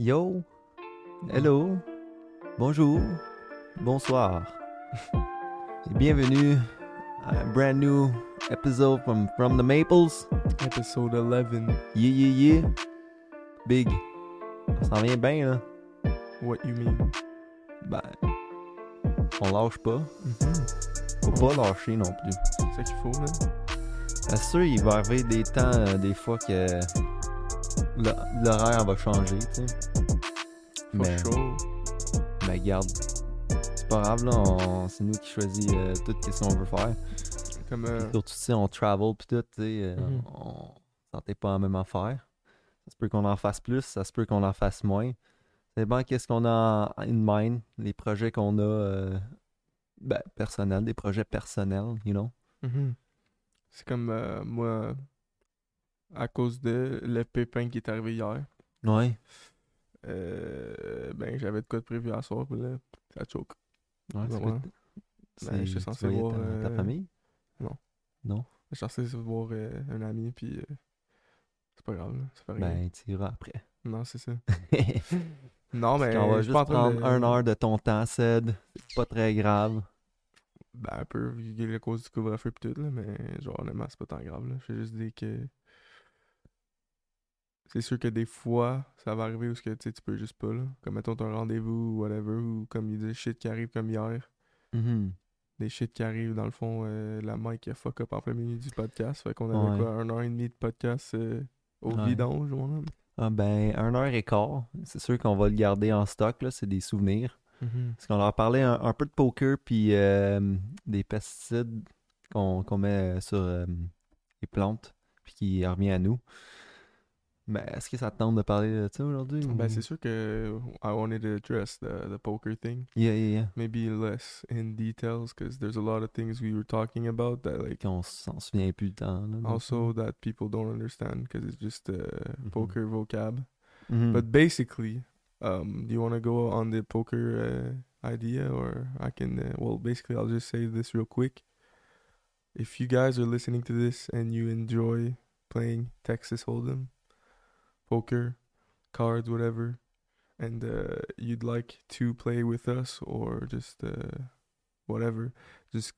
Yo, hello, bonjour, bonsoir. Et bienvenue à un brand new episode from, from the Maples. Episode 11. Yeah, yeah, yeah. Big. Ça s'en vient bien, là. What you mean? Ben, on lâche pas. Faut pas lâcher non plus. C'est ça qu'il faut, man. C'est sûr, il va arriver des temps, euh, des fois, que l'horaire va changer, tu sais. Mais, mais garde, c'est pas grave, là. on- C'est nous qui choisissons euh, tout ce qu'on veut faire. Comme, euh, Surtout si on travel pis tout, tu sais, euh, Mhm. on sentait pas la même affaire. Ça se peut qu'on en fasse plus, ça se peut qu'on en fasse moins. C'est bon, qu'est-ce qu'on a en in mind, les projets qu'on a, euh, ben, personnels, des projets personnels, you know? mhm. C'est comme moi, à cause de le pépin qui est arrivé hier, Ouais. euh, ben j'avais de quoi de prévu à soir, puis là, ça choke. Ouais, c'est Ben, c'est- je suis censé voir, ta, ta euh, famille? non. Non? Je suis censé voir euh, un ami, puis c'est pas grave, là, ça fait rien. Ben, tu iras après. Non, c'est ça. Non, mais on va juste pas prendre de... un heure de ton temps, Ced. C'est pas très grave. Ben, un peu, vu la cause du couvre-feu pis tout, là, mais genre, honnêtement, c'est pas tant grave, là. Je vais juste dire que. C'est sûr que des fois, ça va arriver où ce que, tu peux juste pas, là. Comme, mettons, ton rendez-vous ou whatever, ou comme il y a des shit qui arrivent comme hier. Mhm. Des shit qui arrivent, dans le fond, euh, la mic a fuck up en plein milieu du podcast. Fait qu'on avait Ouais. quoi, un heure et demie de podcast euh, au Ouais. vidange, homme. Ah ben, un heure et quart. C'est sûr qu'on va le garder en stock, là. C'est des souvenirs. Parce qu'on leur parlait un, un peu de poker puis euh, des pesticides qu'on met sur les plantes puis qui revient à nous. Mais est-ce que ça te tente de parler de ça aujourd'hui? Ben, c'est sûr que I wanted to address the, the poker thing. Yeah, yeah, yeah. Maybe less in details, because there's a lot of things we were talking about that, like, Qu'on s'en souvient plus temps. Là, also that people don't understand because it's just uh, Mhm. poker vocab. Mhm. But basically, um, do you want to go on the poker uh, idea, or I can? Uh, well, basically, I'll just say this real quick. If you guys are listening to this and you enjoy playing Texas Hold'em, poker, cards, whatever, and uh, you'd like to play with us or just uh, whatever, just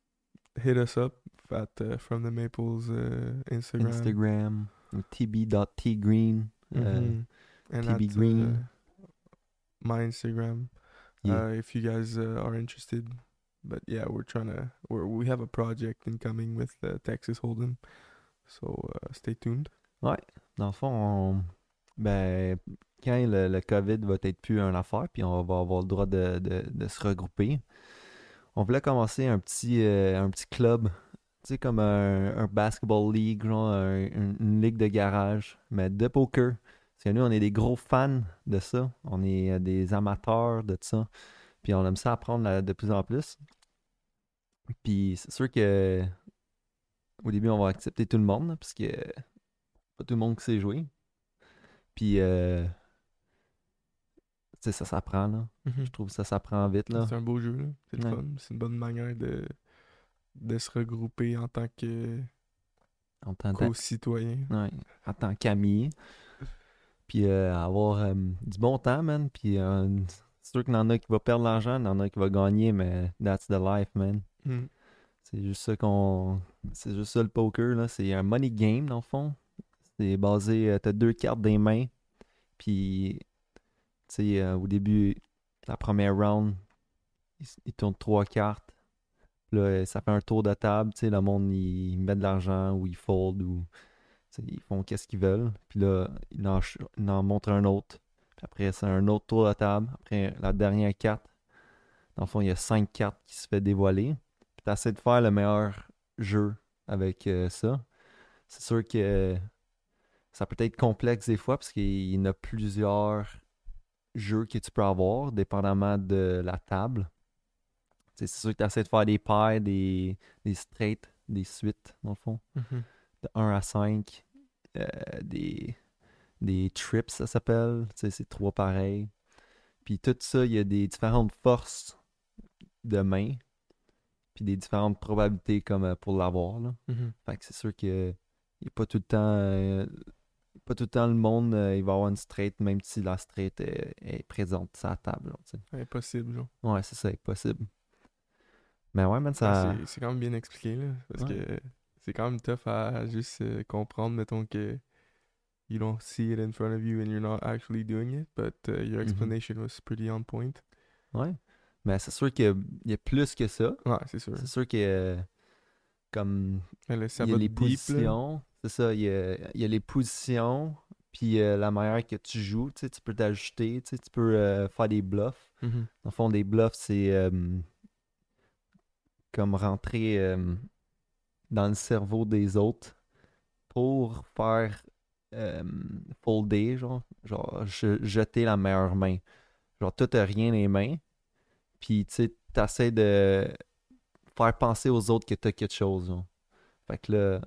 hit us up at uh, from the Maples uh, Instagram. Instagram, tb.tgreen. euh, Mhm. and TB Green. uh, my Instagram. yeah. Uh, if you guys uh, are interested, but yeah, we're trying to. We're, we have a project incoming with uh, Texas Hold'em, so uh, stay tuned. Dans le fond, on- ben, quand le, COVID va être plus une affaire, puis on va avoir le droit de, de- se regrouper, on voulait commencer un petit, euh, un petit club, tu sais, comme un, un basketball league, genre un- une, ligue de garage, mais de poker. Parce que nous, on est des gros fans de ça. On est euh, des amateurs de ça. Puis on aime ça apprendre là- de plus en plus. Puis c'est sûr que au début, on va accepter tout le monde, parce que pas tout le monde qui sait jouer. Puis, euh, tu sais, ça s'apprend, là. Je trouve que ça s'apprend vite, là. C'est un beau jeu, là. C'est le Ouais. fun. C'est une bonne manière de de se regrouper en tant que En tant, co-citoyen. ouais, en tant qu'ami. Puis, euh, avoir euh, du bon temps, man. Puis, euh, c'est sûr qu'il y en a qui va perdre l'argent, il y en a qui va gagner, mais that's the life, man. Mhm. C'est juste ça qu'on. C'est juste ça le poker, là. C'est un money game, dans le fond. C'est basé. euh, T'as deux cartes des mains. Puis, tu sais, euh, au début, la première round, ils, ils tournent trois cartes. Là, euh, ça fait un tour de table. Tu sais, le monde, il, met de l'argent ou il fold ou. tu Ils font qu'est-ce qu'ils veulent. Puis là, ils en, montrent un autre. Puis après, c'est un autre tour de table. Après, la dernière carte. Dans le fond, il y a cinq cartes qui se fait dévoiler. Puis t'essaies de faire le meilleur jeu avec ça. C'est sûr que ça peut être complexe des fois parce qu'il y en a plusieurs jeux que tu peux avoir, dépendamment de la table. C'est sûr que tu essaies de faire des paires, des, des straight, des suites, dans le fond. Mhm. De 1 à 5. euh, des, des trips, ça s'appelle. C'est trois pareils. Puis tout ça, il y a des différentes forces de main. Puis des différentes probabilités comme euh, pour l'avoir. Mhm. Fait que c'est sûr que il n'y a pas tout le temps euh, pas tout le temps le monde, euh, il va avoir une straight, même si la straight est, est présente sur la table. genre. Impossible, genre. Ouais, c'est ça, impossible. Mais ouais, man, Ouais, ça. c'est- c'est quand même bien expliqué, là. Parce Ouais. que c'est quand même tough à juste euh, comprendre, mettons que you don't see it in front of you and you're not actually doing it, but uh, your Mhm. explanation was pretty on point. Ouais. Mais c'est sûr qu'il y y a plus que ça. Ouais, c'est sûr. C'est sûr que euh, comme ça il y a les deep, là. C'est ça, il y a, il y a les positions, puis euh, la manière que tu joues, tu sais, tu peux t'ajuster, tu sais, tu peux euh, faire des bluffs. Mhm. Dans le fond, des bluffs, c'est euh, comme rentrer dans le cerveau des autres pour faire folder, genre, genre je- jeter la meilleure main. Genre, toi, t'as rien les mains, puis tu sais, t'essaies de faire penser aux autres que t'as quelque chose. genre. Fait que là,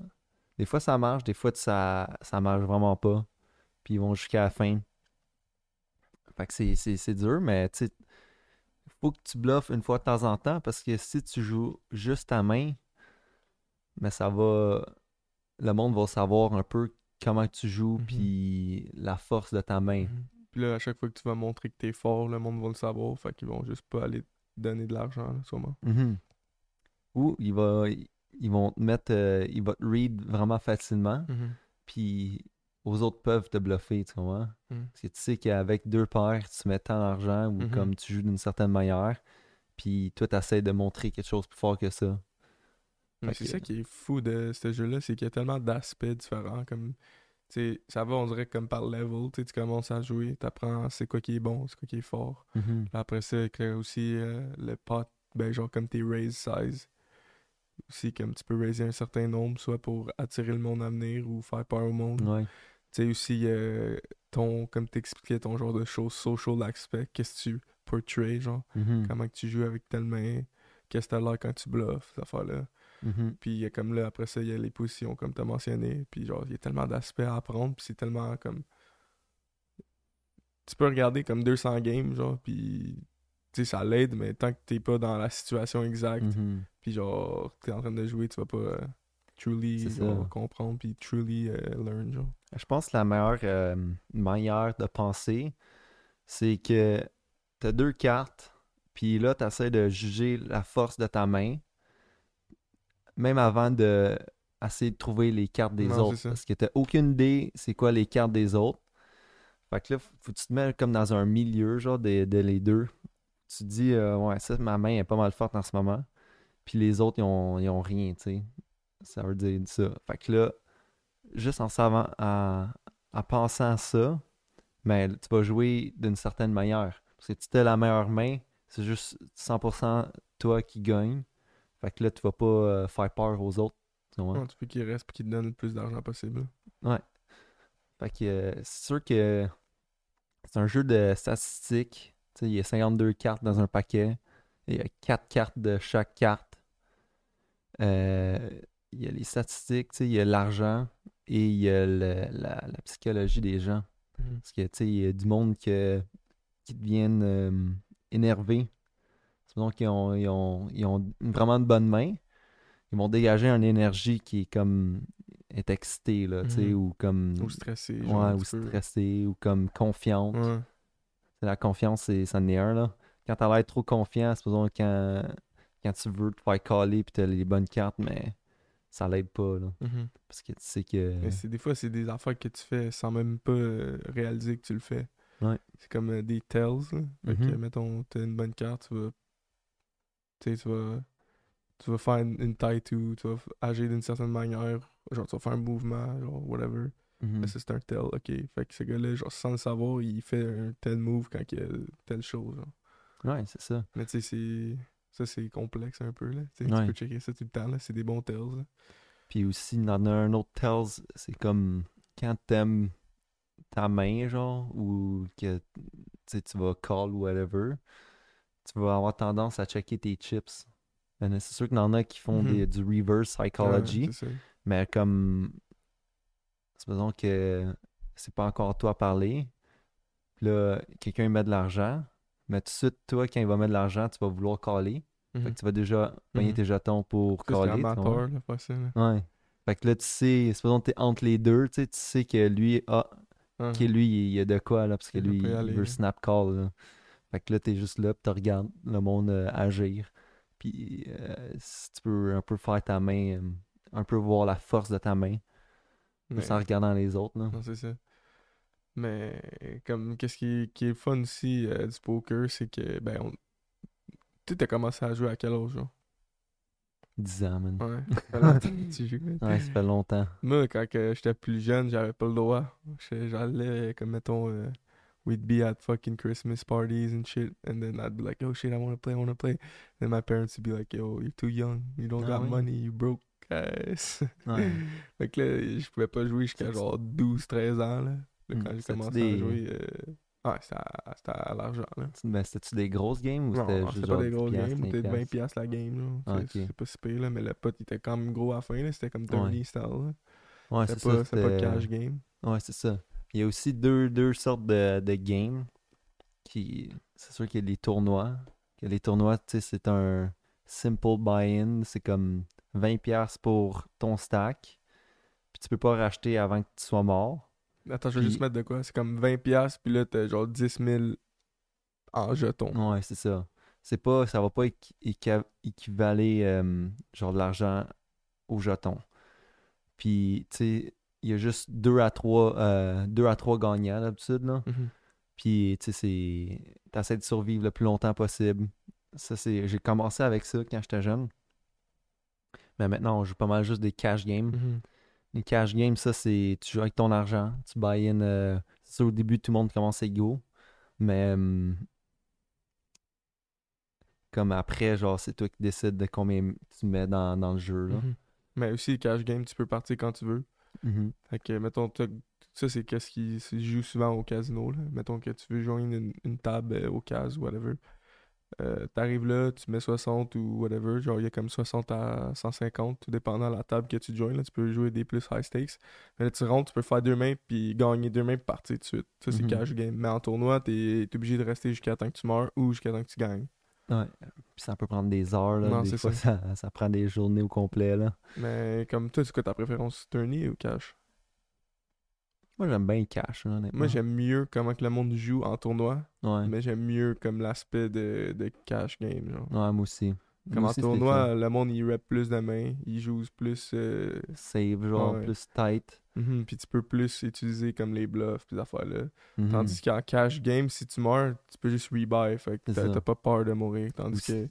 des fois ça marche, des fois ça, ça marche vraiment pas, puis ils vont jusqu'à la fin. Fait que c'est- c'est c'est dur, mais tu faut que tu bluffes une fois de temps en temps parce que si tu joues juste ta main, mais ça va. Le monde va savoir un peu comment tu joues Mhm. puis la force de ta main. Mhm. Puis là, à chaque fois que tu vas montrer que t'es fort, le monde va le savoir. Fait qu'ils vont juste pas aller te donner de l'argent, là, sûrement. Mhm. Ou il va, ils vont te mettre. euh, ils vont te read vraiment facilement puis aux autres peuvent te bluffer, tu comprends? Mhm. Parce que tu sais qu'avec deux paires, tu mets tant d'argent ou Mhm. comme tu joues d'une certaine manière, puis toi, tu essaies de montrer quelque chose plus fort que ça. C'est que- ça qui est fou de ce jeu-là, c'est qu'il y a tellement d'aspects différents. Comme, ça va, on dirait comme par level. Tu commences à jouer, tu apprends c'est quoi qui est bon, c'est quoi qui est fort. Mhm. Après ça, que aussi euh, le pot, ben genre comme tes raise size. Aussi, comme tu peux raiser un certain nombre, soit pour attirer le monde à venir ou faire peur au monde. Ouais. Tu sais aussi, euh, ton, comme t'expliquais, ton genre de show, social aspect, qu'est-ce que tu portray, genre, Mhm. comment que tu joues avec telle main, qu'est-ce que t'as l'air quand tu bluffes, ces affaires-là. Mhm. Puis il y a comme là, après ça, il y a les positions, comme t'as mentionné. Puis genre, il y a tellement d'aspects à apprendre, puis c'est tellement comme... Tu peux regarder comme 200 games, genre, puis... Tu sais, ça l'aide, mais tant que t'es pas dans la situation exacte, Mhm. Puis genre, t'es en train de jouer, tu vas pas euh, truly genre, comprendre, puis truly euh, learn, genre. Je pense que la meilleure euh, manière de penser, c'est que tu as deux cartes, puis là, tu essaies de juger la force de ta main, même avant de essayer de trouver les cartes des Non, autres. Parce que tu aucune idée c'est quoi les cartes des autres. Fait que là, faut que tu te mets comme dans un milieu, genre, de, de les deux. Tu te dis, euh, ouais, ça, ma main est pas mal forte en ce moment. Puis les autres, ils ont, ils ont rien, tu sais. Ça veut dire ça. Fait que là, juste en savant, en, en pensant à ça, mais tu vas jouer d'une certaine manière. Parce que si tu la meilleure main, c'est juste 100% toi qui gagne. Fait que là, tu vas pas euh, faire peur aux autres. tu vois. Non, tu peux qu'il reste, puis qu'il te donne le plus d'argent possible. Fait que euh, c'est sûr que c'est un jeu de statistiques. Tu sais, il y a 52 cartes dans un paquet. Il y a 4 cartes de chaque carte. Euh, il y a les statistiques, il y a l'argent et il y a le- la, la psychologie des gens. Parce que, il y a du monde que- qui deviennent euh, énervés. Donc, ils ont, ils, ont, ils ont vraiment de bonnes mains. Ils vont dégager une énergie qui est comme est excitée, là, tu sais, Mhm. ou comme Ou stressé, genre. ouais, un ou stressée, ou comme confiante. Ouais. La confiance, c'est, ça en est un, là. Quand t'as l'air trop confiant, supposons quand, quand tu veux te faire caler puis t'as les bonnes cartes, mais ça l'aide pas, là. Mhm. Parce que tu sais que... Mais c'est des fois, c'est des affaires que tu fais sans même pas euh, réaliser que tu le fais. Ouais. C'est comme euh, des tells. là. Fait que, Mhm. mettons, t'as une bonne carte, tu vas. Tu sais, tu vas. Tu vas faire une, une tie to, tu vas agir d'une certaine manière. Genre, tu vas faire un mouvement, genre, whatever. Là, ça, c'est un tell, ok. Fait que ce gars-là, genre, sans le savoir, il fait un tel move quand il y a telle chose. genre. Ouais, c'est ça. Mais tu sais, c'est. Ça, c'est complexe un peu, là. Tu sais, Ouais. Tu peux checker ça tout le temps, là. C'est des bons tells, là. Puis aussi, il y en a un autre tells, c'est comme quand t'aimes ta main, genre, ou que tu vas call ou whatever, tu vas avoir tendance à checker tes chips. Mais C'est sûr qu'il y en a qui font Mhm. des, du reverse psychology, Ouais, mais comme, supposons que c'est pas encore toi à parler, puis là, quelqu'un met de l'argent, mais tout de suite, toi, quand il va mettre de l'argent, tu vas vouloir caller. Fait Mhm. que tu vas déjà payer Mhm. tes jetons pour c'est caller. vois. amateur, là, faire ça, là. Ouais. Fait que là, tu sais, supposons que t'es entre les deux, tu sais, tu sais que lui, ah, Hein. ok, lui, il y a de quoi, là, parce que Il lui, il aller, veut là. snap call, là. Fait que là, t'es juste là, pis tu regardes le monde euh, agir. Puis euh, si tu peux un peu faire ta main, euh, un peu voir la force de ta main, sans regardant les autres, là. Non, c'est ça. Mais comme qu'est-ce qui, est- qui est fun aussi euh, du poker, c'est que ben on... tu as commencé à jouer à quel âge, genre? 10 ans, man. Ouais. ça fait longtemps que tu joues, man. Ouais, ça fait longtemps. Moi, quand j'étais plus jeune, j'avais pas le droit. J'allais, comme mettons, euh, we'd be at fucking Christmas parties and shit. And then I'd be like, oh shit, I wanna play, I wanna play. Then my parents would be like, yo, you're too young. You don't Ah got money, you broke. Guys. Ouais. fait que là, je pouvais pas jouer jusqu'à genre 12-13 ans, là. Là, quand j'ai commencé des- à jouer, euh... ouais, c'était à, c'était à l'argent, c'était-tu des grosses games ou c'était juste c'était pas des 10 grosses games, 15 peut-être 20$ piastres? piastres la game. Ah, C'est- pas si pire, là, mais le pote, il était quand même gros à la fin. C'était comme Tony style, là. Ouais, c'est C'était pas, ça. c'était pas de c'était- cash game. Ouais, c'est ça. Il y a aussi deux, deux sortes de, de games. Qui... C'est sûr qu'il y a les tournois. Que les tournois, tu sais, c'est un simple buy-in. C'est comme 20$ pour ton stack. Puis tu peux pas racheter avant que tu sois mort. Attends, je vais Puis- juste mettre de quoi? C'est comme 20$, piastres, puis là, t'as genre 10 000 en jetons. Ouais, c'est ça. C'est pas, ça va pas équi- équi- équivaler euh, genre de l'argent au jeton. Puis, tu sais, il y a juste deux à trois, euh, deux à trois gagnants d'habitude, là. Mhm. Puis, tu sais, c'est. T'essaies de survivre le plus longtemps possible. Ça, c'est. J'ai commencé avec ça quand j'étais jeune. Mais maintenant, on joue pas mal juste des cash games. Mhm. Les cash games, ça, c'est. Tu joues avec ton argent. Tu buy in. euh, au début, tout le monde commence égaux. Mais. hum, comme après, genre, c'est toi qui décides de combien tu mets dans, dans le jeu, là. Mhm. Mais aussi, cash game, tu peux partir quand tu veux. Mhm. Fait que, mettons, ça, c'est qu'est-ce qui se joue souvent au casino, là. Mettons que tu veux joindre une, une table euh, au cas ou whatever. Euh, T'arrives là, tu mets 60 ou whatever. Genre, il y a comme 60 à 150, tout dépendant de la table que tu joins. Là, tu peux jouer des plus high stakes. Mais là, tu rentres, tu peux faire deux mains, puis gagner deux mains, puis partir tout de suite. Ça, c'est Mhm. cash game. Mais en tournoi, t'es es obligé de rester jusqu'à temps que tu meurs ou jusqu'à temps que tu gagnes. Ouais. Puis ça peut prendre des heures, là. Non, des ça. Ça, prend des journées au complet, là. Mais comme toi, c'est quoi ta préférence, tourney ou cash? Moi, j'aime bien le cash, honnêtement. Moi, j'aime mieux comment que le monde joue en tournoi, Ouais. mais j'aime mieux comme l'aspect de, de cash game, genre. Ouais, moi aussi. Comme Moi en aussi, tournoi, le monde, il rep plus de mains, il joue plus... euh. Save, genre, Ouais. plus tight. mhm, puis tu peux plus utiliser comme les bluffs, puis affaires-là. Mhm. Tandis qu'en cash game, si tu meurs, tu peux juste rebuy, fait que t'as pas peur de mourir. Tandis que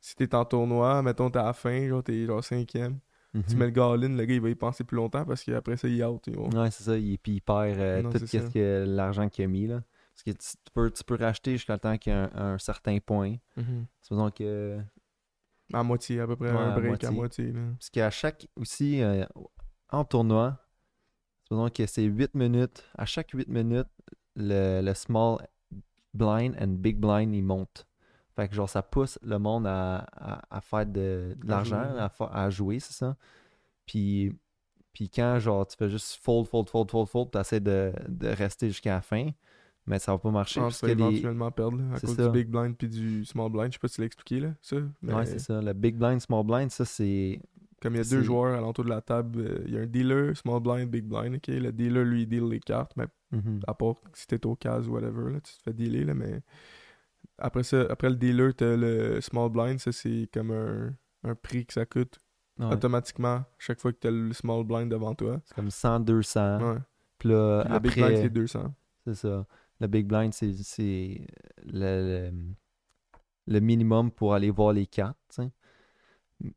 si t'es en tournoi, mettons t'es à la fin, genre t'es genre cinquième, tu Mhm. mets le gars all-in, le gars il va y penser plus longtemps parce qu'après ça il est out. va- Ouais, c'est ça. Il, puis il perd euh, Non, tout ça. que l'argent qu'il a mis, là. Parce que tu, tu peux, tu peux racheter jusqu'à le temps qu'il y a un, un certain point. Mhm. Supposons que... À moitié, à peu près, Ouais, un break à moitié. moitié. là. Parce qu'à chaque... Aussi, euh, en tournoi, supposons que c'est 8 minutes. À chaque 8 minutes, le, le small blind and big blind, il monte. Fait que genre, ça pousse le monde à, à, à faire de, l'argent, à, à jouer, c'est ça. Puis, puis quand genre, tu fais juste fold, fold, fold, fold, fold, tu essaies de, de rester jusqu'à la fin, mais ça va pas marcher. Ah, parce tu vas les... éventuellement perdre là, à C'est cause ça. du big blind puis du small blind. Je sais pas si tu l'as expliqué là, ça. Mais Ouais, c'est ça. Le big blind, small blind, ça c'est. Comme il y a deux joueurs alentour de la table, euh, il y a un dealer, small blind, big blind, ok? Le dealer lui il deal les cartes, mais Mhm. à part si t'es au cas ou whatever, là, tu te fais dealer là, mais après ça, après le dealer, t'as le small blind, ça c'est comme un, un prix que ça coûte Ouais. automatiquement chaque fois que t'as le small blind devant toi. C'est comme 100, 200. Ouais. Puis là, Puis le big blind après, c'est 200. c'est ça. Le big blind, c'est le, le, le minimum pour aller voir les cartes. tu sais.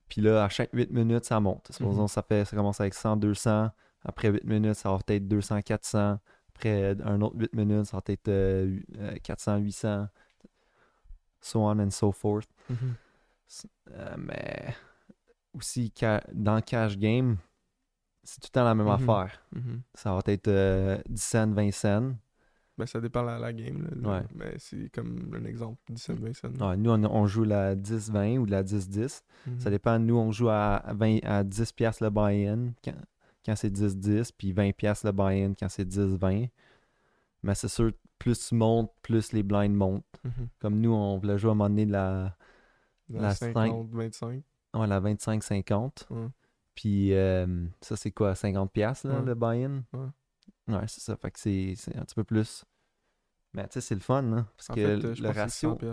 Puis là, à chaque 8 minutes, ça monte. Mhm. ça, fait, ça commence avec 100, 200. Après 8 minutes, ça va peut-être 200, 400. Après un autre 8 minutes, ça va être hu- euh, 400, 800. So on and so forth. Mhm. Euh, mais aussi, ca- dans cash game, c'est tout le temps la même Mhm. affaire. Mhm. Ça va être euh, 10 cents, 20 cents. Ben, ça dépend de la, la game. Là. Ouais. Mais c'est comme un exemple. 17 20 cents. Ouais, nous, on, on joue la 10-20 ou la 10-10. Mhm. Ça dépend. Nous, on joue à, 20, à 10$ piastres le buy-in quand, quand c'est 10-10, puis 20$ piastres le buy-in quand c'est 10-20. Mais c'est sûr, plus tu montes, plus les blinds montent. Mhm. Comme nous, on voulait jouer à un moment donné la, La La 50, 25. ouais, la 25-50. Ouais. Puis euh, ça, c'est quoi, 50$ piastres, là, le buy-in? Ouais. C'est ça. Fait que c'est un petit peu plus. Mais tu sais, c'est le fun, là. Parce En que fait, euh, le c'est ratio, 100 tu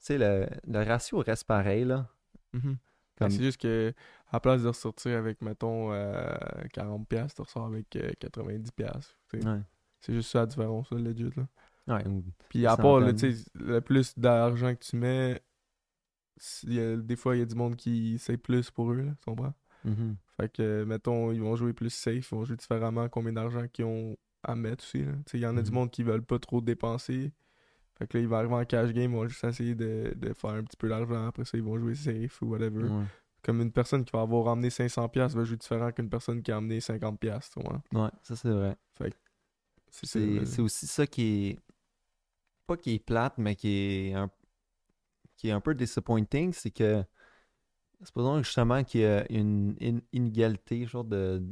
sais, le, le ratio reste pareil, là. Mhm. Ben, Comme- C'est juste que, à place de ressortir avec, mettons, euh, 40$, piastres, tu ressors avec euh, 90$. piastres, tu sais. Ouais. C'est juste ça la différence, là, legit. Là. Ouais, ou- Puis à part, tu sais, le plus d'argent que tu mets, il y a- des fois, il y a du monde qui sait plus pour eux, là, tu comprends? Mhm. Fait que, mettons, ils vont jouer plus safe, ils vont jouer différemment, combien d'argent qu'ils ont à mettre aussi. là. Tu sais, Il y en a du Mhm. monde qui veulent pas trop dépenser. Fait que là, ils vont arriver en cash game, ils vont juste essayer de, de faire un petit peu d'argent. Après ça, ils vont jouer safe ou whatever. Ouais. Comme une personne qui va avoir ramené 500$ piastres va jouer différent qu'une personne qui a amené 50$. piastres, tu vois. Ouais, ça c'est vrai. C'est ça, C'est aussi ça qui est. Pas qui est plate, mais qui est un, qui est un peu disappointing, c'est que. Supposons justement qu'il y a une in- inégalité genre de,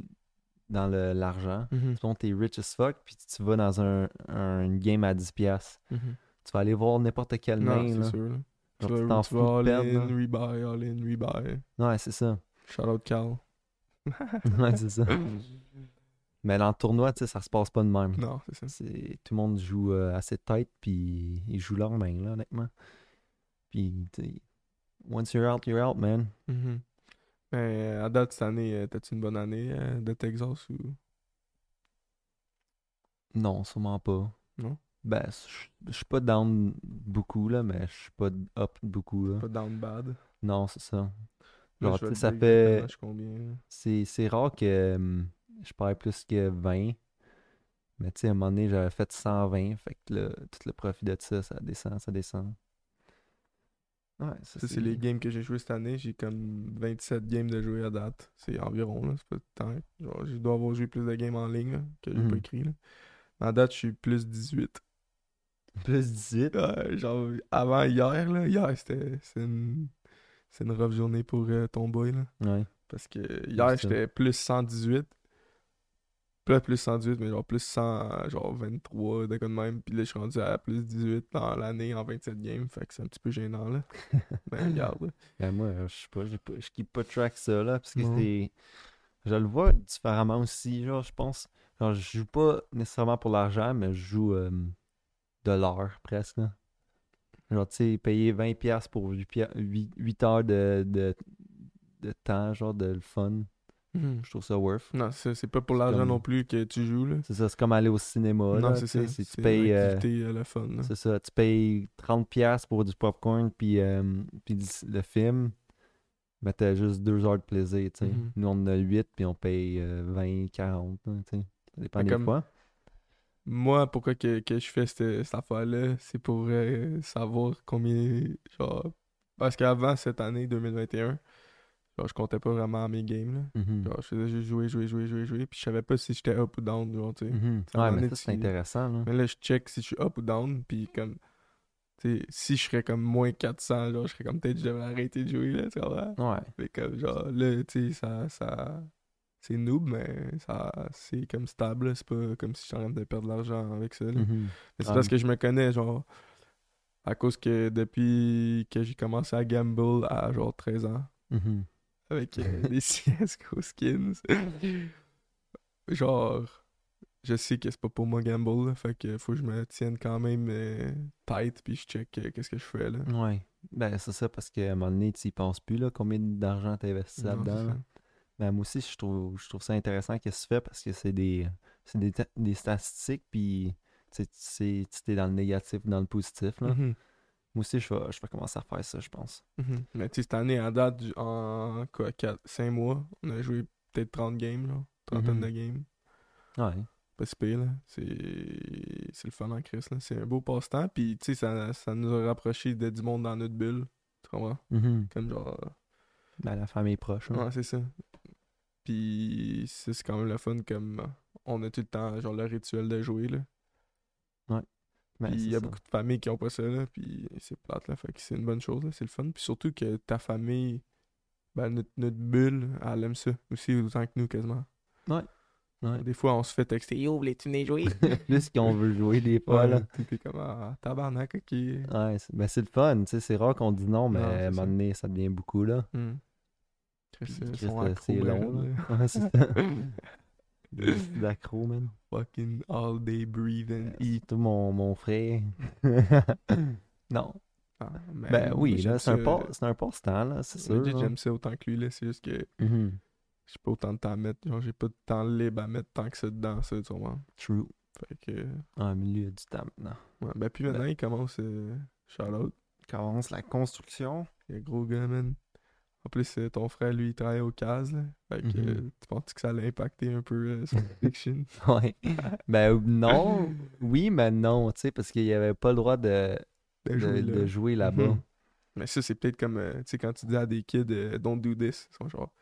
dans l'argent. Mhm, Supposons que t'es rich as fuck, puis tu vas dans un, un une game à 10$. piastres. mhm. Tu vas aller voir n'importe quelle Non, main. c'est là. sûr. là. Genre, Tu tu t'en tu fous all perdre. in, rebuy, all in, rebuy. Ouais, c'est ça. Shout out Carl. ouais, c'est ça. Mais dans le tournoi, tu sais, ça se passe pas de même. non, c'est ça. C'est tout le monde joue euh, assez tête puis ils jouent leur main là honnêtement. Puis once you're out, you're out man. Mhm. Mais euh, à date, cette année, euh, t'as-tu une bonne année euh, de Texas ou? Non, sûrement pas. Non? Ben, je suis pas down beaucoup là, mais je suis pas up beaucoup là. Pas down bad? Non, c'est ça. Là, Genre, te ça fait là. c'est rare que hum, je perds plus que 20. Mais tu sais, à un moment donné, j'avais fait 120. Fait que là, tout le profit de ça, ça descend, ça descend. Ouais, ça, Ça, c'est les games que j'ai joué cette année. J'ai comme 27 games de jouer à date. C'est environ, là. C'est pas tant. Genre, je dois avoir joué plus de games en ligne, là, que j'ai pas Mhm. écrit, là. À date, je suis plus 18. Plus 18. Ouais, genre, avant hier, là. Hier, c'était c'est une... c'est une rough journée pour euh, ton boy, là. Ouais. Parce que hier, j'étais plus 118. Pas plus 118, mais genre plus 100, genre 23, de même. Puis là, je suis rendu à plus 18 dans l'année en 27 games. Fait que c'est un petit peu gênant, là. Mais regarde, là. Ben moi, je sais pas, pas, je keep pas track ça là, parce que c'est. Je le vois différemment aussi, genre, je pense. Genre, je joue pas nécessairement pour l'argent, mais je joue euh, de l'heure presque. là. Genre, tu sais, payer 20$ pour 8, heures de, de, de temps, genre, de le fun. Je trouve ça worth. Non, c'est c'est pas pour l'argent comme- non plus que tu joues, là. C'est ça, c'est comme aller au cinéma. non, c'est ça. si tu C'est payes. euh, fun. C'est ça, tu payes 30$ pour du popcorn puis, euh, puis le- film, mais t'as juste 2 heures de plaisir, tu sais. Mhm. Nous, on en a 8 puis on paye euh, 20, 40, là, tu sais. Ça dépend Mais des comme- fois. Moi, pourquoi que, que je fais cette, cette affaire-là, c'est pour euh, savoir combien, genre... Parce qu'avant, cette année, 2021, genre, je comptais pas vraiment à mes games, là. Mhm. Genre, je faisais juste jouer, jouer, jouer, jouer, jouer, puis je savais pas si j'étais up ou down, genre, tu sais. Mhm. Ouais, mais ça, c'est intéressant, là. Mais là, je check si je suis up ou down, puis comme... Tu sais, si je serais comme moins 400, genre, je serais comme peut-être je devrais arrêter de jouer, là, tu comprends? Ouais. Mais comme, genre, là, tu sais, ça, ça... C'est noob, mais ça, c'est comme stable. C'est pas comme si j'étais en train de perdre de l'argent avec ça. Mhm. Mais c'est parce que je me connais, genre, à cause que depuis que j'ai commencé à gamble à genre 13 ans, Mhm. Avec euh, des CSGO skins, genre, je sais que c'est pas pour moi gamble, là, fait que faut que je me tienne quand même euh, tight, puis je check euh, qu'est-ce que je fais, là. Ouais. Ben, c'est ça, parce qu'à un moment donné, tu y penses plus, là, combien d'argent t'as investi Non, là-dedans. Ben, moi aussi, je trouve, je trouve ça intéressant qu'est-ce que tu fais parce que c'est des, c'est des, des statistiques, puis tu tu t'es dans le négatif ou dans le positif. Là. Mhm, Moi aussi, je vais, je vais commencer à faire ça, je pense. mhm. Mais tu sais, cette année, à date, du- en quoi, 4, 5 mois, on a joué peut-être 30 games, là, trentaine Mhm. de games. Ouais. pas si pire, là. C'est le fun en Christ, là. C'est un beau passe-temps, puis tu sais, ça, ça nous a rapprochés de du monde dans notre bulle. Tu comprends? Mhm. Comme genre... Ben, la famille proche. hein. Ouais, c'est ça. Puis c'est quand même le fun, comme on a tout le temps, genre, le rituel de jouer, là. Ben, il y a ça. beaucoup de familles qui ont pas ça, là, puis c'est plate, là. Fait que c'est une bonne chose. C'est le fun. Puis surtout que ta famille, ben, notre, notre bulle, elle aime ça aussi, autant que nous, quasiment. Ouais. Des fois, on se fait texter « Yo, voulais-tu venir jouer? » Plus qu'on veut jouer des fois, là. T'es comme « Ah, tabarnak, ok. » Ouais, c'est- ben, c'est le fun, tu sais, c'est rare qu'on dit non, mais à un moment donné, ça devient beaucoup, là. Accros, c'est long, là. Ouais, c'est ça. D'accro, man. Fucking all day breathe and eat. Surtout mon, mon frère. non. Ah, Ben oui, là, c'est un, ça. pas- c'est un passe-temps, là, c'est sûr. J'aime ça autant que lui, là. C'est juste que Mhm. j'ai pas autant de temps à mettre. Genre, j'ai pas de temps libre à mettre tant que ça dedans, ça, tu vois. True. Fait que. Ah, mais lui, il a du temps maintenant. Ouais, ben, puis maintenant, il commence. Euh, shout out. Commence la construction. Il est gros gars, man. En plus, euh, ton frère, lui, il travaille au CAS, là. Fait que Mhm. euh, tu penses que ça allait impacter un peu euh, son fiction? Ouais. ben non. Oui, mais non, tu sais, parce qu'il avait pas le droit de, de de, jouer, de là. jouer là-bas. Mhm. Mais ça, c'est peut-être comme, euh, tu sais, quand tu dis à des kids, euh, don't do this. Ils sont genre,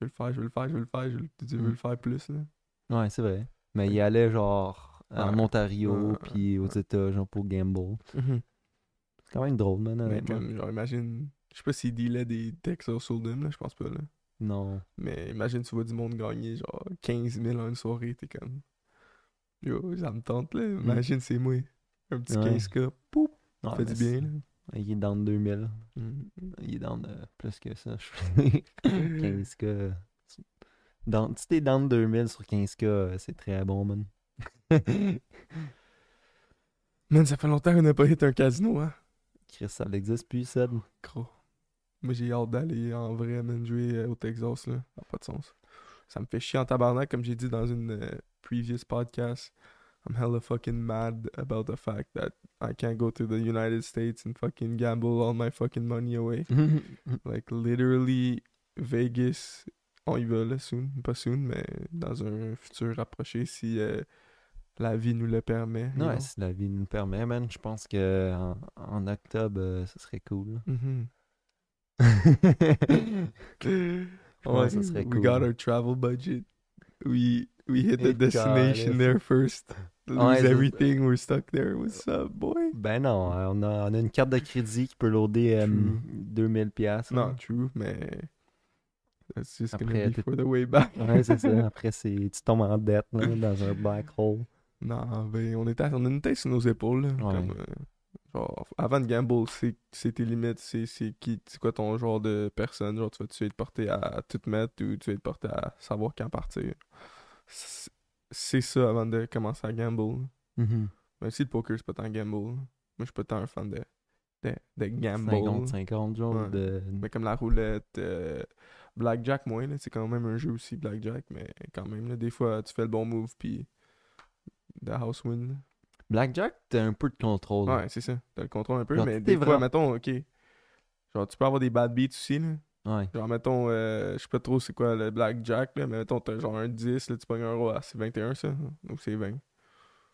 je vais le faire, je vais le faire, je vais le faire, je vais le- tu veux le faire plus, là. Ouais, c'est vrai. Mais il allait genre en Ouais. Ontario, Ouais, puis aux. États, genre pour Gamble. C'est quand même drôle, man. Mais comme, genre, imagine, je sais pas s'il dealait des Texas Hold'em, là, je pense pas, là. Non. Mais imagine, tu vois du monde gagner, genre, 15 000 en une soirée, t'es comme, yo, ça me tente, là. Imagine, c'est moi. Un petit Mm. Ouais. 15K, poup, Ouais, ça fait du bien, là. Il est dans 2000. Mhm. Il est dans euh, plus que ça. je 15K. Dans, si t'es dans 2000 sur 15K, euh, c'est très bon, man. Man, ça fait longtemps qu'on n'a pas hit un casino, hein. Chris, ça n'existe plus, ça. Gros. Moi, j'ai hâte d'aller en vrai, man, jouer euh, au Texas, là. Ça pas de sens. Ça me fait chier en tabarnak, comme j'ai dit dans une euh, previous podcast. I'm hella fucking mad about the fact that I can't go to the United States and fucking gamble all my fucking money away. Like, literally, Vegas, on y va, là, soon. Pas soon, mais dans un futur rapproché, si euh, la vie nous le permet. ouais, si la vie nous le permet, man, je pense que en, en octobre, euh, ce serait cool. Mhm. Ouais, ça serait we cool. got our travel budget. We we hit the destination there first. Ouais, Lose c'est- everything, we're stuck there. What's up, boy? Ben non, euh, on a, on a une carte de crédit qui peut loader euh, True. 2000 pièces. Non, true, mais that's just Après, gonna be for the way back. Ouais, c'est ça. Après, tu tombes en dette là, dans un black hole. Non, ben on était, on a une tête sur nos épaules. là, Ouais. Comme, euh, genre, avant de gamble, c'est tes limites, c'est qui, c'est quoi ton genre de personne. Genre, tu vas-tu être porté à tout mettre ou tu vas être porté à savoir quand partir. C'est ça avant de commencer à gamble. Mhm. Même si le poker, c'est pas tant gamble. Moi, je suis pas tant un fan de, de, de gamble. 50-50, genre. Ouais. De... Mais comme la roulette, euh, Blackjack, moins, c'est quand même un jeu aussi, Blackjack, mais quand même, là, des fois, tu fais le bon move, puis the house win. Blackjack, t'as un peu de contrôle. Ouais, c'est ça. T'as le contrôle un peu, Genre, mais des fois, vraiment- mettons, ok. Genre, tu peux avoir des bad beats aussi, là. Ouais. Genre, mettons, euh, je sais pas trop c'est quoi le Blackjack, là, mais mettons, t'as genre un 10, là, tu pognes un roi, c'est 21, ça, ou c'est 20.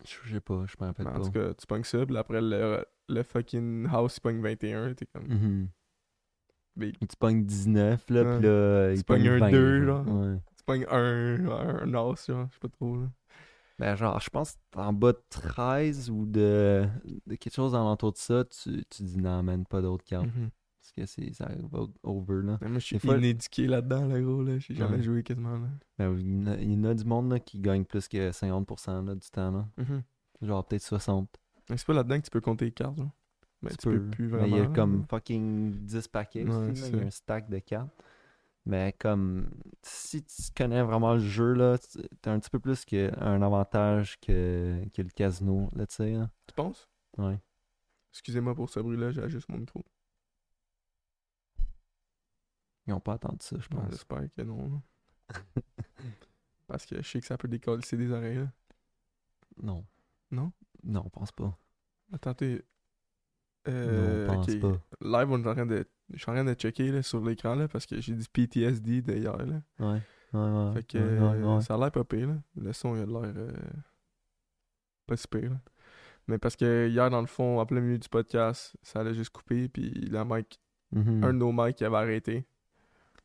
Je sais pas, je me rappelle Mais en pas. tout cas, tu pognes ça, puis après, le, le fucking house, il pogne 21, t'es comme... Big. Tu pognes 19, là, Ouais. là, Tu il pognes pogne un 20, deux, genre. genre. Ouais. Tu pognes un, un, un as, genre, je sais pas trop, là. Ben, genre, je pense en bas de 13 ou de, de quelque chose dans l'entour de ça, tu, tu dis non, man, pas d'autres cartes. Mhm. Parce que c'est, ça va over, là. Mais moi, je suis fois- inéduqué là-dedans, là, gros, là. J'ai jamais Ouais. joué quasiment, là. Ben, il y en a- il y en a du monde, là, qui gagne plus que 50% là, du temps, là. Mhm. Genre, peut-être 60. Mais c'est pas là-dedans que tu peux compter les cartes, genre. Ben, tu, Tu peux peux. plus Mais vraiment. il y a là. comme fucking 10 paquets Ouais, Il y a un stack de cartes. Mais comme, si tu connais vraiment le jeu, là, t'as un petit peu plus que, un avantage que, que le casino, là, tu sais. Tu penses? Ouais. Excusez-moi pour ce bruit-là, j'ai juste mon micro. Ils ont pas attendu ça, je Ouais, pense. J'espère que non. Parce que je sais que ça peut décoller des oreilles, là. non. Non? Non, je pense pas. Attendez. non, Euh, je pense pas. Live, on est en train de. Je suis en train de checker là, sur l'écran là, parce que j'ai du PTSD là. Ouais. Ouais, ouais. Fait que ouais, ouais, ouais. ça a l'air pas pire, là. Le son, il a l'air euh, pas si pire, là. Mais parce que hier, dans le fond, en plein milieu du podcast, ça allait juste couper, puis le mic, Mhm. un de nos mics, avait arrêté.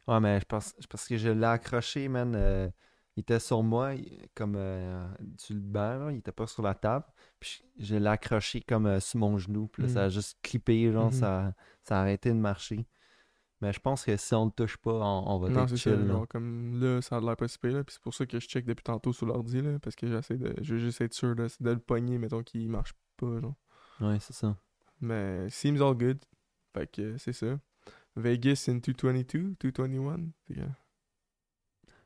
Ouais, mais je pense, je- parce que je l'ai accroché, man. euh, il était sur moi, comme euh, sur le banc, là, il était pas sur la table. Puis je je l'ai accroché comme euh, sur mon genou. Puis là, ça a juste clippé, genre, Mhm. ça, ça a arrêté de marcher. Mais je pense que si on le touche pas, on, on va Non, être chill. ça. là. Genre, comme là, ça a l'air pas si pire, là. Puis c'est pour ça que je check depuis tantôt sur l'ordi, là. Parce que j'essaie de. Je veux juste être sûr de, de le pogner, mettons qu'il marche pas, genre. Ouais, c'est ça. Mais seems all good. Fait que c'est ça. Vegas in 222, 221.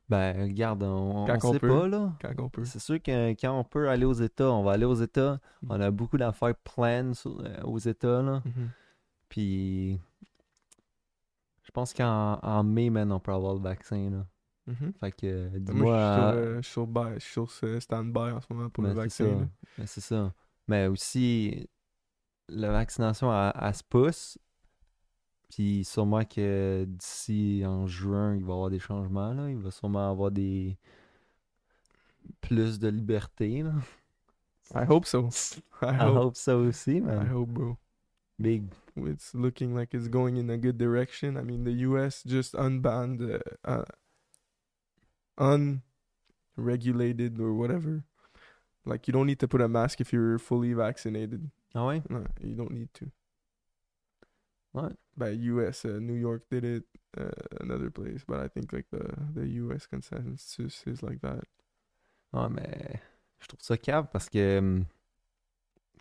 Ben, regarde, on, on sait peut. pas, là. Quand on peut. C'est sûr que quand on peut aller aux États, on va aller aux États. Mm. On a beaucoup d'affaires pleines euh, aux États, là. Mhm. Puis, je pense qu'en en mai, man, on peut avoir le vaccin, là. Mhm. Fait que, Ben, dis-moi... Moi, je suis sur, euh, euh, sur, stand-by en ce moment pour le ben, vaccin. c'est ça. là. Ben, c'est ça. Mais aussi, la vaccination, elle, elle se pousse. Puis sûrement que d'ici en juin, il va y avoir des changements, là. Il va sûrement avoir des... plus de liberté, là. I hope so. I I hope. hope ça aussi, I man. hope, bro. Big. It's looking like it's going in a good direction. I mean, the U.S. just unbanned, uh, uh, unregulated or whatever. Like you don't need to put a mask if you're fully vaccinated. Ah ouais? No, you don't need to. Ouais. By U.S., uh, New York did it. Uh, another place, but I think like the the U.S. consensus is like that. Ouais, mais je trouve ça cave parce que hum,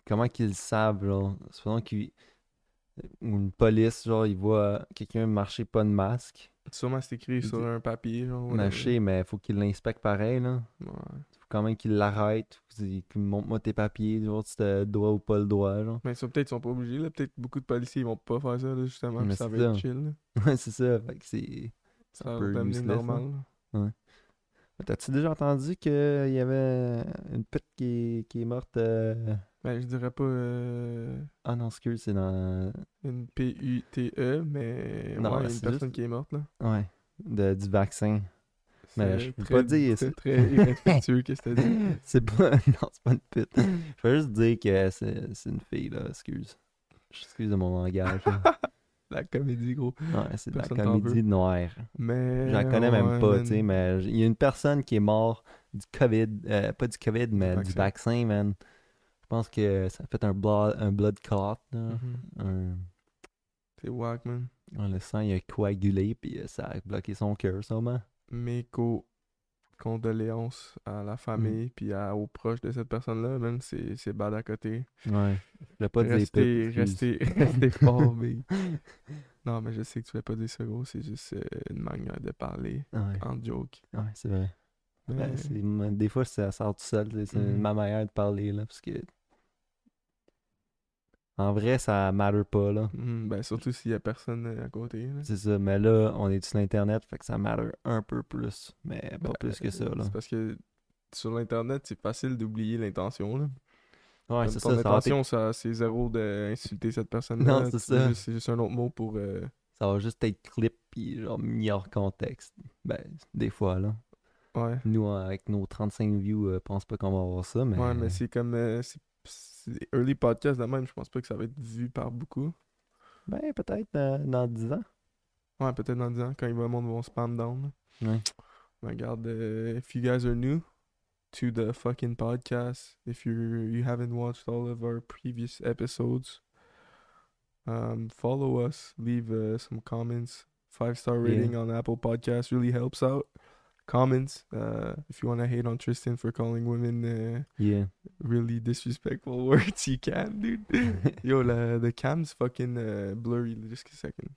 comment qu'ils savent, genre, supposons qu'ils ou une police, genre, ils voient quelqu'un marcher pas de masque, Sûrement c'est écrit sur un papier, genre. whatever. marcher, mais faut qu'ils l'inspectent pareil, là. Ouais. Faut quand même qu'ils l'arrêtent, qu'ils qu'ils me montrent moi tes papiers, genre, si t'as le droit ou pas le droit, genre. Mais ça, peut-être ils sont pas obligés, là. Peut-être beaucoup de policiers ils vont pas faire ça, là, justement. Mais ça va être chill. Ouais, c'est ça, fait que c'est... Ça un peu useless, normal. là. T'as-tu déjà entendu qu'il y avait une pute qui, qui est morte... euh, Ben, je dirais pas euh, Ah non, excuse, c'est dans... une P-U-T-E, mais Non, ouais, une personne juste- qui est morte, là. Ouais, de, du vaccin. Mais C'est je peux très- pas dire, C'est très irrespectueux, qu'est-ce que t'as dit? C'est pas. Non, c'est pas une pute. Je veux juste dire que c'est une fille, là. Excuse. Excuse de mon langage. La comédie, gros. Ouais, c'est de la comédie noire. Mais. J'en connais même pas, tu sais, mais il y a une personne qui est morte du COVID. euh, pas du COVID, mais du vaccin. vaccin, man. Je pense que ça a fait un blood, un blood clot, là. Mhm. Un- C'est wack, man. le sang, il a coagulé, puis euh, ça a bloqué son cœur, sûrement. Mes co- condoléances à la Mm. famille puis à- aux proches de cette personne-là, man. C'est c'est bad à côté. Ouais. Je pas dire Restez, restez, restez fort. Non, mais je sais que tu vas pas dire ça, gros. C'est juste euh, une manière de parler Ouais, en joke. ouais c'est vrai. Mais- Ben, des fois, ça sort tout seul. C'est Mhm. ma manière de parler, là, parce que... En vrai, ça matter pas, là. Mhm, ben, surtout s'il y a personne euh, à côté. C'est ça, mais là, on est sur Internet, fait que ça matter un peu plus, mais pas Ben, plus que ça, là. C'est parce que sur l'internet, c'est facile d'oublier l'intention. là. Ouais, c'est ça, intention, ça, c'est zéro d'insulter cette personne-là. Non, c'est ça. C'est juste un autre mot pour. euh, ça va juste être clip, puis genre mis hors contexte. Ben, des fois, là. Ouais. Nous, avec nos 35 views, euh, pense pas qu'on va avoir ça, mais... Ouais, mais c'est comme. euh, des early podcasts de même, je pense pas que ça va être vu par beaucoup. Ben, peut-être euh, dans 10 ans. Ouais, peut-être dans 10 ans, quand le monde vont spam down. Ouais. Mais regarde, euh, if you guys are new to the fucking podcast, if you you haven't watched all of our previous episodes, um, follow us, leave uh, some comments. Five star Yeah. rating on Apple Podcasts really helps out. Comments, uh, if you want to hate on Tristan for calling women uh, Yeah. really disrespectful words, you can, dude. Yo, la, the cam's fucking uh, blurry. Just a second.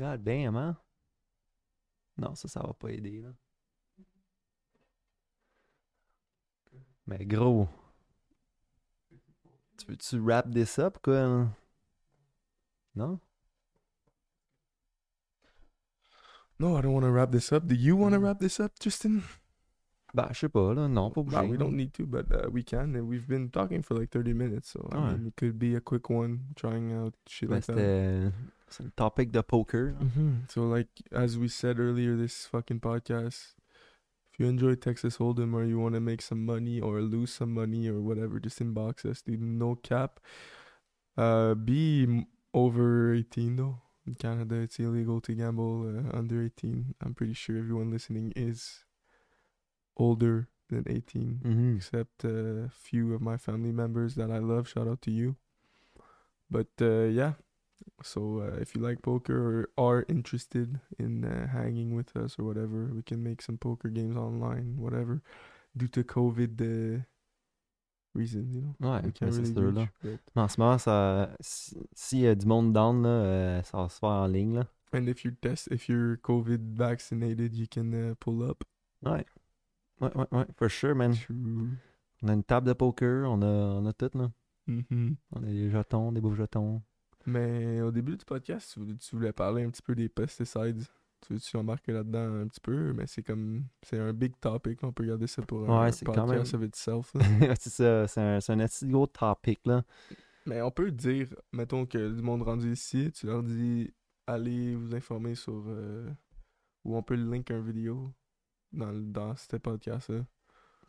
God damn, hein? Non, ça, ça va pas aider, là. Mais gros, tu veux-tu wrap this up, quoi? Non? No, I don't want to wrap this up. Do you want to wrap this up, Tristan? Ben, je sais pas, là. Non, pas Bah, we don't need to, but uh, we can. And we've been talking for like 30 minutes, so I mean, it could be a quick one, trying out shit like that. c'était... C'est topic de poker. Mhm. So, like as we said earlier, this fucking podcast. If you enjoy Texas Hold'em or you want to make some money or lose some money or whatever, just inbox us, dude. No cap. Uh, be over 18 though. In Canada, it's illegal to gamble uh, under 18. I'm pretty sure everyone listening is older than 18 Mhm. except a few of my family members that I love. Shout out to you. But uh, yeah, so uh, if you like poker or are interested in uh, hanging with us or whatever, we can make some poker games online, whatever. Due to COVID reasons, you know. Ouais, can't c'est sûr, là. Mais en ce moment, ça... si- s'il y a du monde down, là, euh, ça va se faire en ligne, là. And if you're test, if you're COVID vaccinated, you can uh, pull up. Ouais. Ouais, ouais, ouais, for sure, man. True. On a une table de poker, on a, on a tout, là. Mhm. On a des jetons, des beaux jetons. Mais au début du podcast, tu voulais parler un petit peu des pesticides. Tu veux-tu embarquer là-dedans un petit peu? Mais c'est comme. C'est un big topic. On peut regarder ça pour un Ouais, c'est quand même- of itself. c'est ça, c'est un, c'est un assez gros topic, là. Mais on peut dire, mettons que du monde rendu ici, tu leur dis allez vous informer sur. euh, ou on peut link un vidéo dans, le- dans ce podcast-là.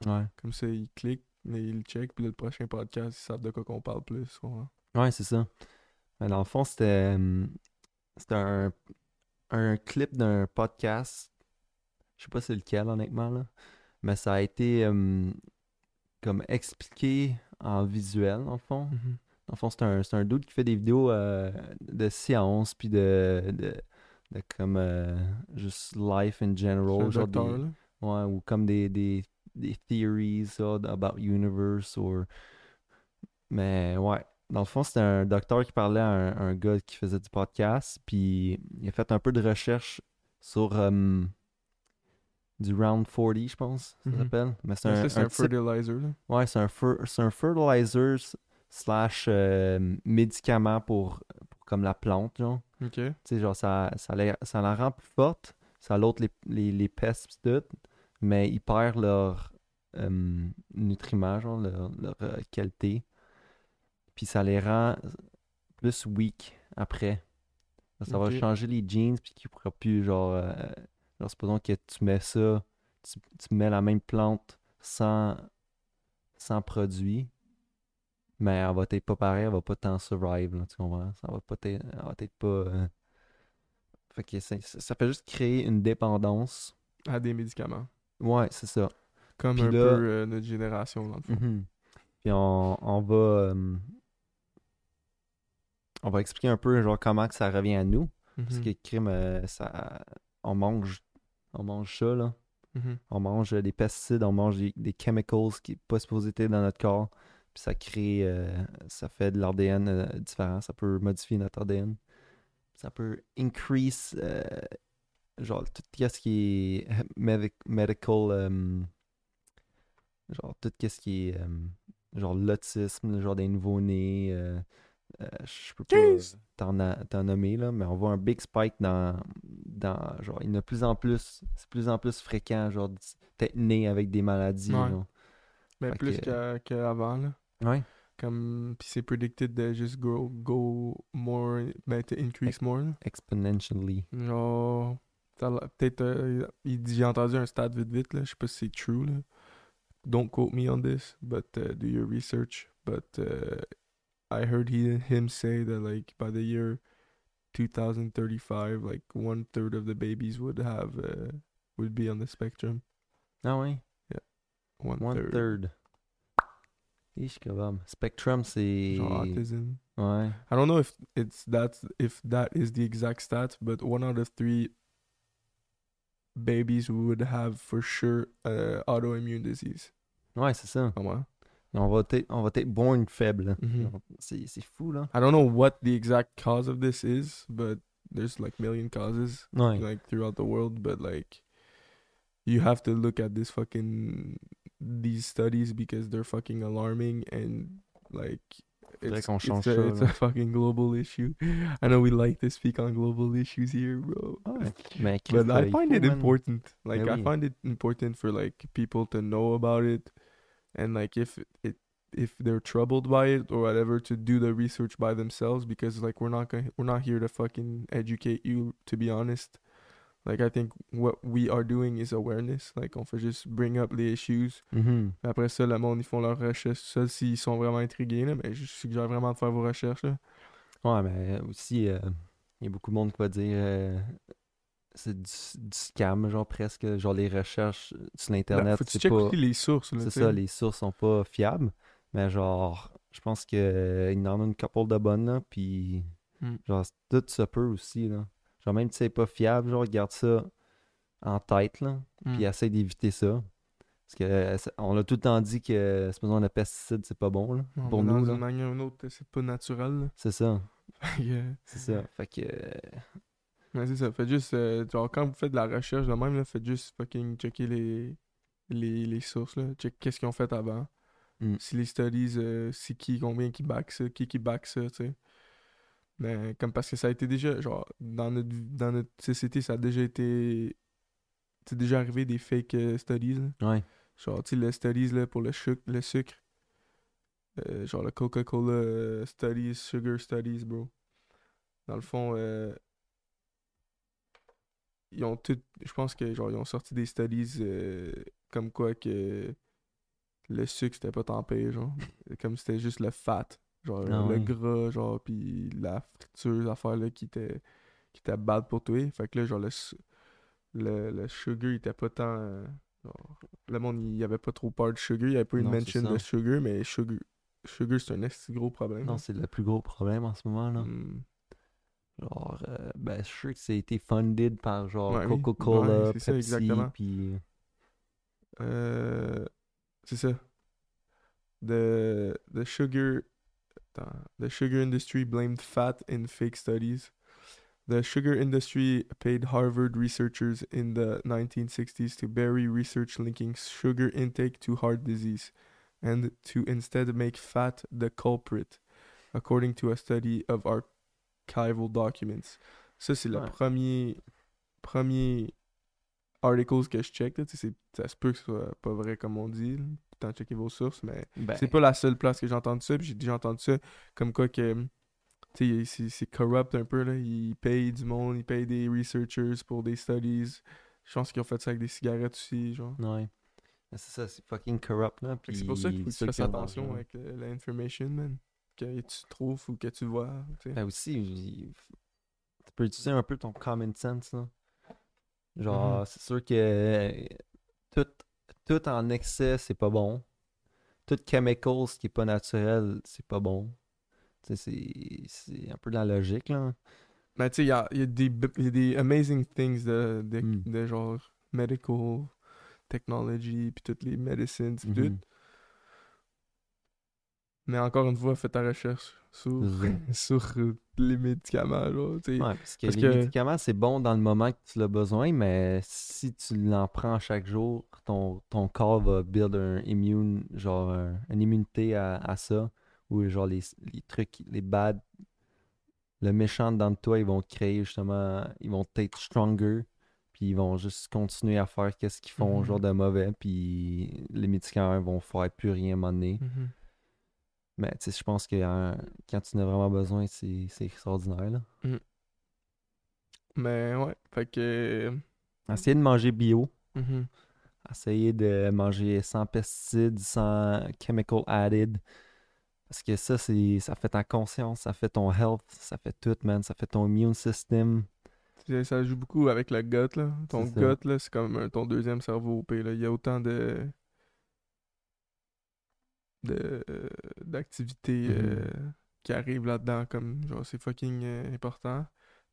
Ouais. Comme ça, ils cliquent, mais ils le checkent, puis le prochain podcast, ils savent de quoi qu'on parle plus. ouais. Ouais, c'est ça. Mais dans le fond, c'était hum, c'était un, un clip d'un podcast. Je sais pas c'est lequel, honnêtement, là. Mais ça a été hum, comme expliqué en visuel, le fond. Dans le fond, c'est un, un dude qui fait des vidéos euh, de science, puis de, de, de comme euh, juste life in general. un genre docteur, des- là? Ouais, ou comme des, des, des theories about universe or... Mais ouais, dans le fond, c'était un docteur qui parlait à un, un gars qui faisait du podcast, puis il a fait un peu de recherche sur um, du Round 40, je pense, ça Mhm. s'appelle. Mais c'est un, un type- fertilizer. Là. Ouais, c'est un, fer- c'est un fertilizer slash euh, médicament pour, pour comme la plante, genre. Ok. Tu sais, genre, ça, ça, la, ça la rend plus forte, ça l'autre les, les, les pestes tout, mais ils perdent leur euh, nutriments, genre, leur, leur, euh, qualité. Puis ça les rend plus weak après. Ça va changer les jeans, puis qu'ils pourraient plus, genre, euh, genre, supposons que tu mets ça, tu, tu mets la même plante sans, sans produit, mais elle va être pas pareil, elle va pas tant survive, là, tu comprends? Ça va pas être, elle va être pas... euh, Fait que ça, ça fait juste créer une dépendance. À des médicaments. Ouais, c'est ça. Comme Puis un là- peu euh, notre génération, dans le fond. Mhm. Puis on, on va... euh, on va expliquer un peu, genre, comment que ça revient à nous. Parce Mhm. que crime, euh, ça... On mange... On mange ça, là. Mhm. On mange des pesticides, on mange des, des chemicals qui n'est pas supposé être dans notre corps. Puis ça crée, euh, ça fait de l'ADN euh, différent. Ça peut modifier notre ADN. Ça peut increase, euh, genre, tout ce qui est medic- medical, euh, genre, tout ce qui est, euh, genre, l'autisme, genre des nouveaux-nés. Euh, euh, je peux pas t'en nommer, là, mais on voit un big spike dans, dans genre, il y en a plus en plus, c'est plus en plus fréquent, genre, d'être né avec des maladies, Ouais. Mais Fait plus que- qu'avant, là. Ouais. Comme, puis c'est predicted de just grow, go more, ben, to increase more, là. Exponentially. Genre, peut-être, euh, il dit- j'ai entendu un stat vite vite, là, je sais pas si c'est true, là. Don't quote me on this, but uh, do your research. But uh, I heard he, him say that, like, by the year 2035, like, one third of the babies would have, uh, would be on the spectrum. Ah ouais? One, One third. third. Ish, kabam. Spectrum, c'est... Autism. Ouais. I don't know if it's that's if that is the exact stat, but one out of three babies would have for sure uh, autoimmune disease. Ouais, c'est ça. Moins. On va être, on va être born faible. là. Mhm. C'est fou, là. I don't know what the exact cause of this is, but there's like million causes Ouais. like throughout the world. But like, you have to look at this fucking these studies because they're fucking alarming and like. It's, it's, a, ça, it's a fucking global issue. I know we like to speak on global issues here, bro. Ouais. Mais But I find it important. Like Ben I find it important for like people to know about it, and like if it if they're troubled by it or whatever, to do the research by themselves because like we're not going we're not here to fucking educate you. To be honest, like I think what we are doing is awareness. Like on fait juste bring up les issues. Mhm. Après ça, le monde ils font leurs recherches. Ça, s'ils sont vraiment intrigués là, mais je suggère vraiment de faire vos recherches là. Ouais, mais aussi, euh, il y a beaucoup de monde qui va dire euh, c'est du, du scam, genre presque. Genre les recherches sur Là, l'Internet, Ben, faut que tu c'est pas. les sources. là, C'est ça, les sources sont pas fiables. Mais genre, je pense qu'il y en a une couple de bonnes, là. Puis, Mm. genre, tout se peut aussi, là. Genre, même si c'est pas fiable, genre, garde ça en tête, là. Puis, Mm. essaye d'éviter ça. Parce que, euh, on a tout le temps dit que c'est besoin de pesticides, c'est pas bon, là. Pour nous, dans là. une manière ou une autre, c'est pas naturel. là. C'est ça. Yeah. C'est ça. Fait que. Ouais, c'est ça. Faites juste, euh, genre, quand vous faites de la recherche de même, là, faites juste fucking checker les, les, les sources, là. Check qu'est-ce qu'ils ont fait avant. Mm. Si les studies, euh, c'est qui, combien qui back ça, qui qui back ça, tu sais. Mais comme parce que ça a été déjà, genre, dans notre, dans notre société, ça a déjà été. C'est déjà arrivé des fake euh, studies, là. Ouais. Genre, tu sais, les studies là, pour le, suc- le sucre. Genre, le Coca-Cola studies, sugar studies, bro. Dans le fond, ils ont tout. Je pense que, genre, ils ont sorti des studies euh, comme quoi que le sucre, c'était pas tant pire, genre. comme c'était juste le fat. Genre, Ah le gras, genre, puis la friture, les affaires là qui était, qui était bad pour toi. Fait que là, genre, le, le, le sugar, il était pas tant. euh, genre, le monde, il y avait pas trop peur de sugar. Il y avait pas une Non, mention de sugar, mais sugar, sugar c'est un gros problème. Non, hein. c'est le plus gros problème en ce moment, là. Hmm. Genre, euh, ben, je suis sûr que ça a été funded par genre Ouais. Coca-Cola, Ouais, Pepsi, puis euh, euh, c'est ça. The, the sugar. attends. The sugar industry blamed fat in fake studies. The sugar industry paid Harvard researchers in the 1960s to bury research linking sugar intake to heart disease and to instead make fat the culprit, according to a study of archival documents. Ça, c'est le Ouais. premier, premier articles que je check. là. Ça se peut que ce soit pas vrai comme on dit. Tant checker vos sources, mais ben, c'est pas la seule place que j'ai entendu ça. J'ai déjà entendu ça comme quoi que c'est- corrupt un peu. Là. Ils payent du monde, ils payent des researchers pour des studies. Je pense qu'ils ont fait ça avec des cigarettes aussi. Genre. ouais. C'est ça, c'est fucking corrupt, là. C'est pour ça qu'il faut que tu fasses attention avec euh, l'information, man. Que tu trouves ou que tu vois. tu sais. Ben aussi, tu peux utiliser un peu ton common sense, là. Genre, Mhm. c'est sûr que euh, tout, tout en excès, c'est pas bon. Tout chemicals qui est pas naturel, c'est pas bon. C'est un peu de la logique, là. Mais tu sais, il y a, y, a y a des amazing things de, de, Mm. de genre medical technology, puis toutes les medicines, puis tout. Mais encore une fois, fais ta recherche sur, sur les médicaments, genre. Ouais, parce que Parce les que- médicaments, c'est bon dans le moment que tu l'as besoin, mais si tu l'en prends chaque jour, ton, ton corps va build un immune, genre un- une immunité à, à ça, ou genre les, les trucs, les bad, le méchant dans de toi, ils vont créer justement, ils vont être stronger, puis ils vont juste continuer à faire qu'est-ce qu'ils font, Mhm. genre de mauvais, puis les médicaments vont faire plus rien à un moment donné. Mais tu sais, je pense que euh, quand tu en as vraiment besoin, c'est extraordinaire, là. Mais ouais, fait que. Essayez de manger bio. mhm. Essayez de manger sans pesticides, sans chemical added. Parce que ça, c'est ça fait ta conscience, ça fait ton health, ça fait tout, man. Ça fait ton immune system. Ça joue beaucoup avec le gut, là. Ton gut, là, c'est comme un- ton deuxième cerveau au là. Il y a autant de. De euh, d'activités Mhm. euh, qui arrivent là-dedans, comme, genre, c'est fucking euh, important.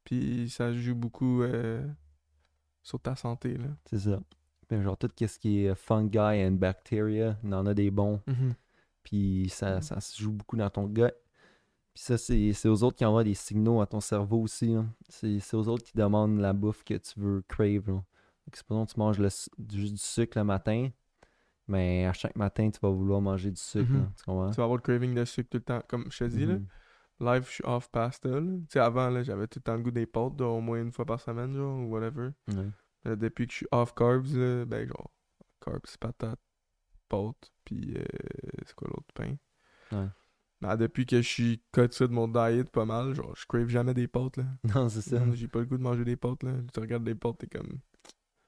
Puis ça joue beaucoup euh, sur ta santé, là. C'est ça. Puis genre tout ce qui est fungi and bacteria, il en a des bons. Puis ça, Mhm. ça se joue beaucoup dans ton gut. Puis ça, c'est aux autres qui envoient des signaux à ton cerveau aussi. là. C'est aux autres qui demandent la bouffe que tu veux crave. Fait que Supposons que tu manges le du sucre le matin, mais à chaque matin, tu vas vouloir manger du sucre. Mhm. là. Tu comprends? Tu vas avoir le craving de sucre tout le temps. Comme je te dis, là, Mhm. live, je suis off pasta. Tu sais, avant, j'avais tout le temps le goût des pâtes, au moins une fois par semaine, genre, ou whatever. Ouais. Euh, depuis que je suis off carbs, là, ben genre, carbs, patates, pâtes, puis euh, c'est quoi l'autre pain? Ouais. Ben, depuis que je suis cut ça de mon diet pas mal, genre, je crave jamais des pâtes, là. Non, c'est ça. J'ai pas le goût de manger des pâtes, là. Tu regardes des pâtes, t'es comme...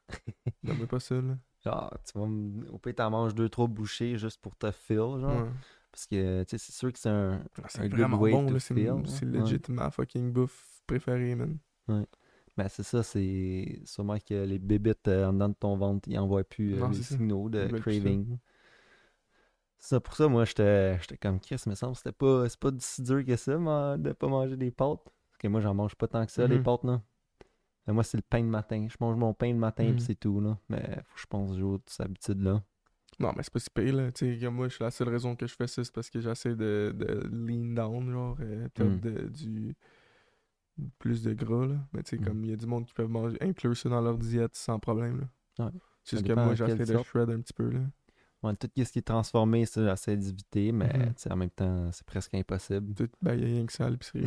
non, mais pas ça, là. Genre, tu vas m- au pire, t'en manges deux, trois bouchées juste pour te feel, genre. Ouais. Parce que, tu sais, c'est sûr que c'est un. Ah, C'est vraiment way bon. C'est ouais. legit ma fucking bouffe préférée, man. Ben, c'est ça, c'est sûrement que les bébites euh, en dedans de ton ventre, ils envoient plus euh, Non, les signaux de craving. C'est ça, pour ça, moi, j'étais j'étais comme Chris, me semble, c'était pas, c'est pas si dur que ça, de pas manger des pâtes. Parce que moi, j'en mange pas tant que ça, les Mhm. pâtes, là. Mais moi, c'est le pain le matin. Je mange mon pain le matin, Mhm. puis c'est tout, là. Mais faut que je pense que j'ai autre cette habitude-là. Non, mais c'est pas si pire, là. Tu sais, comme moi, je suis la seule raison que je fais ça, c'est parce que j'essaie de, de lean down, genre, euh, perdre Mm. de- du, plus de gras, là. Mais tu sais, Mm. comme il y a du monde qui peut manger, inclure ça dans leur diète sans problème, là. Ouais. C'est juste que moi, j'essaie de shred un petit peu, là. Ouais, tout ce qui est transformé, ça, j'essaie d'éviter, mais Mhm. sais, en même temps, c'est presque impossible. Tout, ben, y a rien que ça à l'épicerie.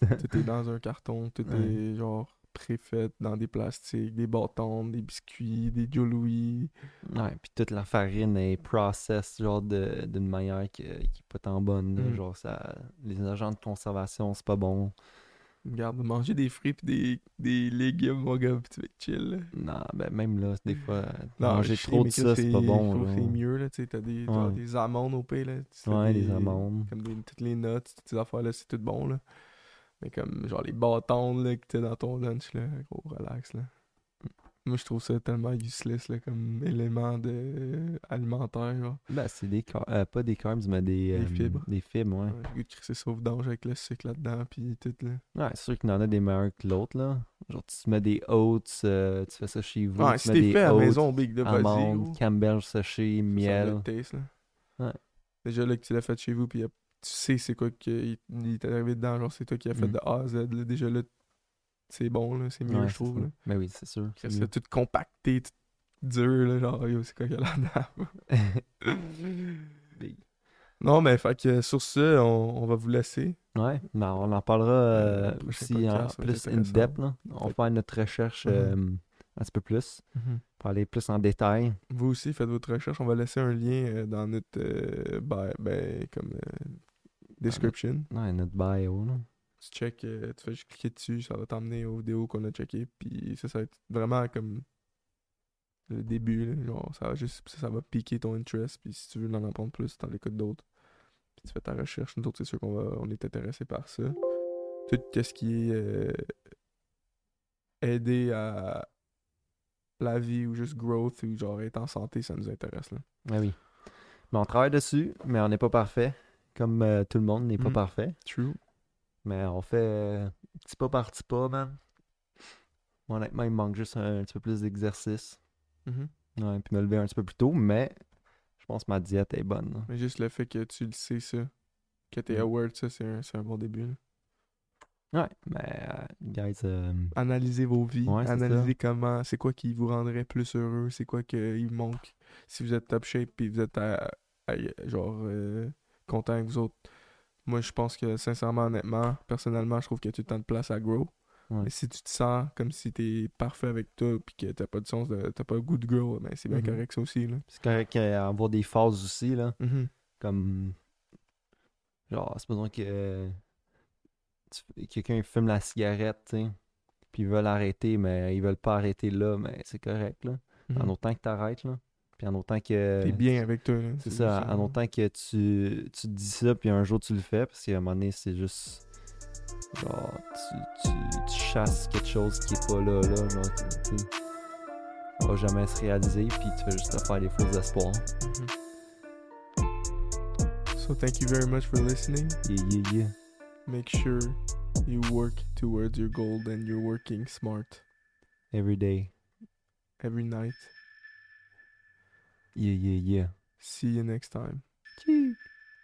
tout est dans un carton, tout Ouais. est genre préfait dans des plastiques, des bâtons, des biscuits, des Joe. Ouais, puis toute la farine est process genre d'une manière qui, qui est pas tant bonne. Mm. Genre ça. Les agents de conservation, c'est pas bon. Regarde, manger des fruits pis des, des légumes, mon gars, pis tu vas chill. Non, ben même là, des fois, Non, manger trop de ça, c'est pas bon. C'est mieux, là, tu sais, t'as des, Ouais. des amandes au pays, là. Ouais, des- les amandes. Comme des, toutes les nuts, toutes ces affaires-là, c'est tout bon, là. Mais comme, genre, les bâtons, là, que t'as dans ton lunch, là, gros, relax, là. Moi, je trouve ça tellement useless, là, comme élément de... alimentaire, genre. Ben, c'est des euh, pas des carbs, mais des, Des euh, fibres. Des fibres, ouais. Ouais, J'ai goût de ça vidange avec le sucre là-dedans, pis tout, là. Ouais, c'est sûr qu'il y en a des meilleurs que l'autre, là. Genre, tu te mets des oats, euh, tu fais ça chez vous. Ouais, tu si mets t'es des fait à la maison, big, de amandes, Campbell séché, Ça miel. a le taste, là. Ouais. Déjà, là, que tu l'as fait chez vous, puis y a- tu sais c'est quoi qu'il il t'est arrivé dedans, genre, c'est toi qui as fait Mm. de A à Z, là. Déjà, là, c'est bon, là, c'est mieux, Ouais, je trouve, là. Ben oui, c'est sûr. C'est tout compacté, tout dur, là, genre, yo, c'est quoi qu'il y a là-dedans? Non, mais, fait que sur ce, on, on va vous laisser. Ouais, ben, on en parlera euh, prochain aussi podcast, en plus in-depth. là. On va faire notre recherche Mhm. euh, un petit peu plus pour aller plus en détail. Vous aussi, faites votre recherche. On va laisser un lien euh, dans notre, euh, ben, ben, comme, euh, description. Ouais, notre bio. Là. tu check, euh, tu fais juste cliquer dessus, ça va t'emmener aux vidéos qu'on a checkées, puis ça, ça va être vraiment comme le début, là, genre, ça va juste, ça, ça va piquer ton interest, puis si tu veux en apprendre plus, t'en écoutes d'autres, puis tu fais ta recherche, nous autres, c'est sûr qu'on va, on est intéressés par ça. Tout ce qui est euh, aider à la vie ou juste growth ou genre être en santé, ça nous intéresse, là. Ah oui. Mais on travaille dessus, mais on n'est pas parfait. Comme euh, tout le monde n'est pas Mhm. parfait. True. Mais on fait euh, petit pas par petit pas, man. Honnêtement, il me manque juste un, petit peu plus d'exercice. Mhm. Ouais, puis me lever un petit peu plus tôt, mais je pense que ma diète est bonne. là. Mais juste le fait que tu le sais, ça, que t'es Mm. aware de ça, c'est un, c'est un bon début, là. Ouais, mais euh, guys, euh, analysez vos vies, Ouais, analysez comment, c'est quoi qui vous rendrait plus heureux, c'est quoi qui vous manque. Si vous êtes top shape puis vous êtes à- à- genre euh, content avec vous autres. Moi, je pense que sincèrement, honnêtement, personnellement, je trouve qu'il y a tout le temps de place à grow. Ouais. Mais si tu te sens comme si t'es parfait avec toi puis que t'as pas de sens, de, t'as pas de grow, ben c'est bien Mhm. correct ça aussi là. c'est correct euh, avoir des phases aussi, là. Mhm. Comme. Genre, c'est besoin que. euh, tu- quelqu'un fume la cigarette, tu. Puis ils veulent arrêter, mais ils veulent pas arrêter là, mais c'est correct, là. En Mhm. autant que t'arrêtes, là. Puis en autant que. T'es bien avec toi. C'est ça, en autant que tu, tu te dis ça, puis un jour tu le fais, parce qu'à un moment donné, c'est juste. Genre, tu, tu, tu chasses quelque chose qui est pas là, là. Genre, tu, ça va jamais se réaliser, puis tu vas juste te faire des faux espoirs. Mhm. So thank you very much for listening. Yeah, yeah, yeah. make sure you work towards your goal and you're working smart Every day. every night. Yeah, yeah, yeah. See you next time. Cheers.